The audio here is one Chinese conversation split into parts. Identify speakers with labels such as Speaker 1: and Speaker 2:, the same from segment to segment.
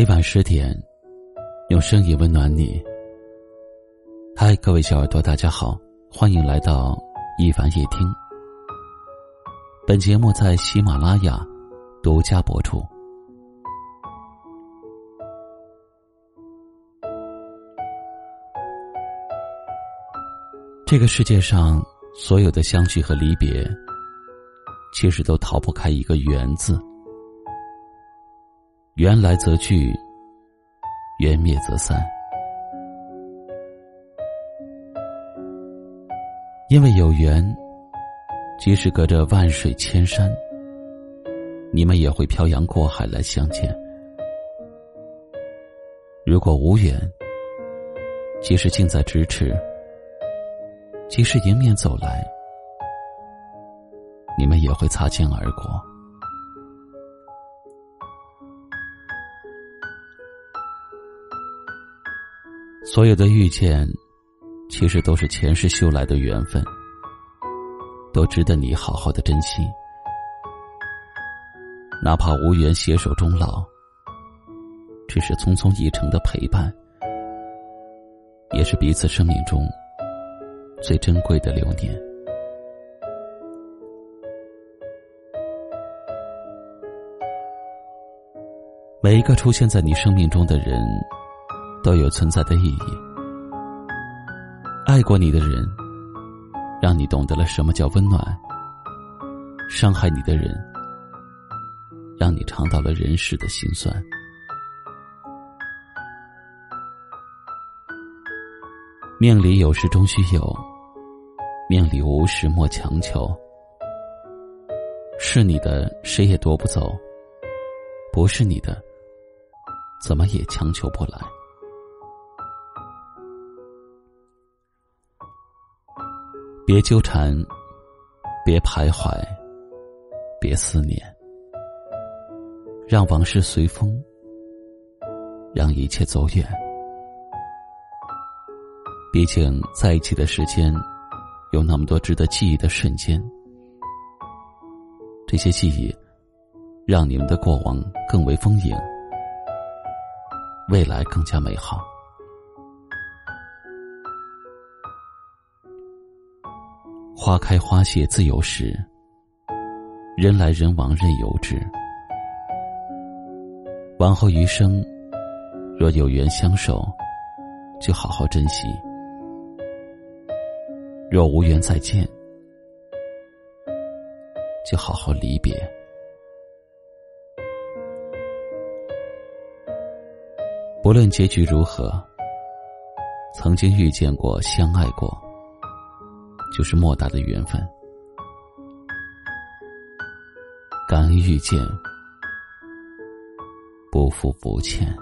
Speaker 1: 每晚十点，用声音温暖你。嗨，各位小耳朵，大家好，欢迎来到一凡夜听。本节目在喜马拉雅独家播出。这个世界上所有的相聚和离别，其实都逃不开一个“缘”字。缘来则聚，缘灭则散。因为有缘，即使隔着万水千山，你们也会漂洋过海来相见；如果无缘，即使近在咫尺。即使迎面走来，你们也会擦肩而过。所有的遇见，其实都是前世修来的缘分，都值得你好好的珍惜。哪怕无缘携手终老，只是匆匆一程的陪伴，也是彼此生命中。最珍贵的流年，每一个出现在你生命中的人，都有存在的意义。爱过你的人，让你懂得了什么叫温暖；伤害你的人，让你尝到了人世的辛酸。命里有时终须有。命里无时莫强求，是你的谁也夺不走，不是你的，怎么也强求不来。别纠缠，别徘徊，别思念，让往事随风，让一切走远。毕竟在一起的时间。有那么多值得记忆的瞬间，这些记忆让你们的过往更为丰盈，未来更加美好。花开花谢自有时，人来人往任由之。往后余生，若有缘相守，就好好珍惜。若无缘再见，就好好离别。不论结局如何，曾经遇见过、相爱过，就是莫大的缘分。感恩遇见，不负不欠。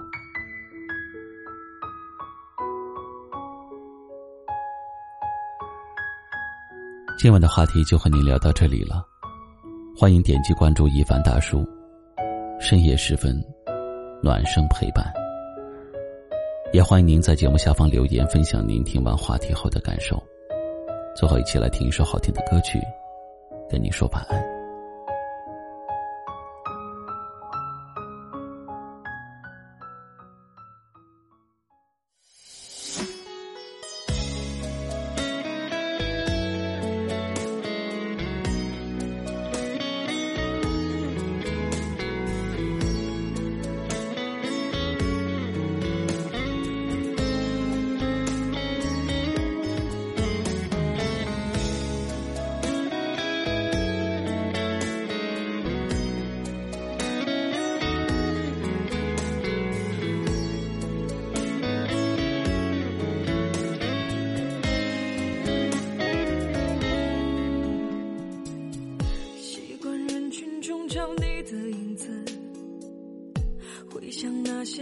Speaker 1: 今晚的话题就和您聊到这里了，欢迎点击关注一凡大叔，深夜时分，暖声陪伴。也欢迎您在节目下方留言，分享您听完话题后的感受。最后，一起来听一首好听的歌曲，跟你说晚安。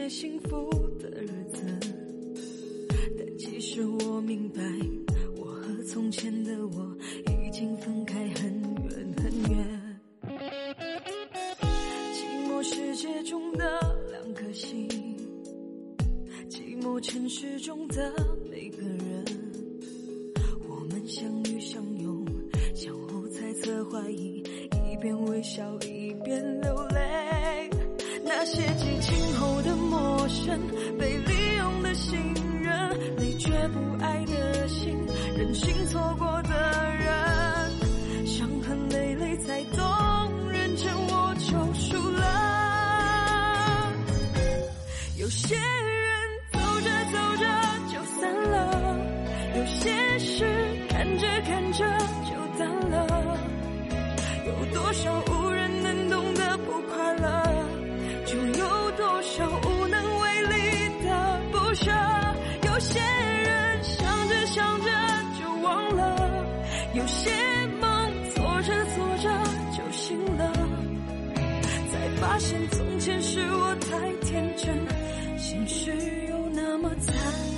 Speaker 2: 幸福的日子，但其实我明白，我和从前的我已经分开很远很远。寂寞世界中的两颗心，寂寞城市中的每个人，我们相遇相拥，相互猜测怀疑，一边微笑一边被利用的信任，累却不爱的心，任性错过的人，伤痕累累才懂，认真我就输了。有些人走着走着就散了，有些事看着看着就淡了，有多少无人能懂的不快乐，有些梦做着做着就醒了，才发现从前是我太天真，现实又那么残忍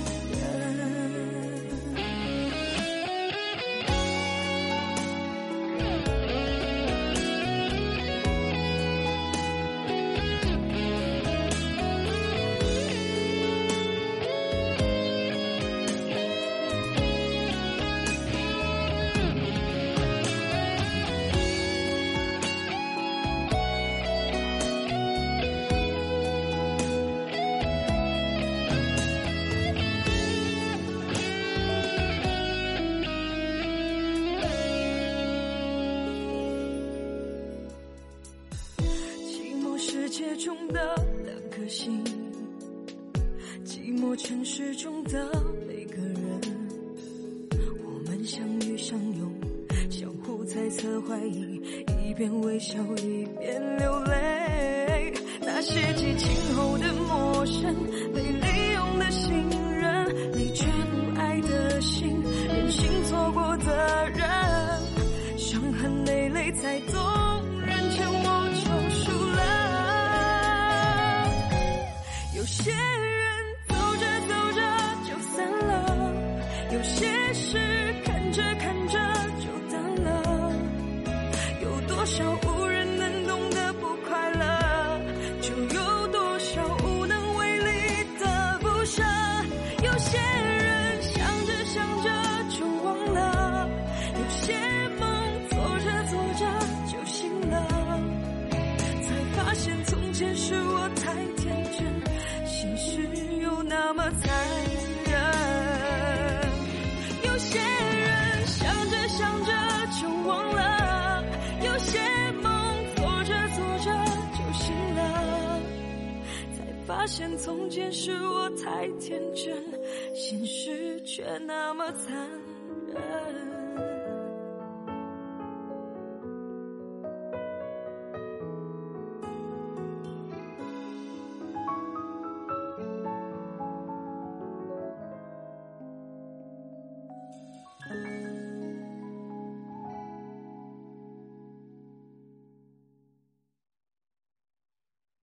Speaker 2: 界中的两颗心，寂寞城市中的每个人，我们相遇相拥，相互猜测怀疑，一边微笑一边流泪。那些激情后的陌生，被利用的信任，累却不爱的心，任性错过的人，伤痕累累才懂，发现从前是我太天真，现实却那么残忍。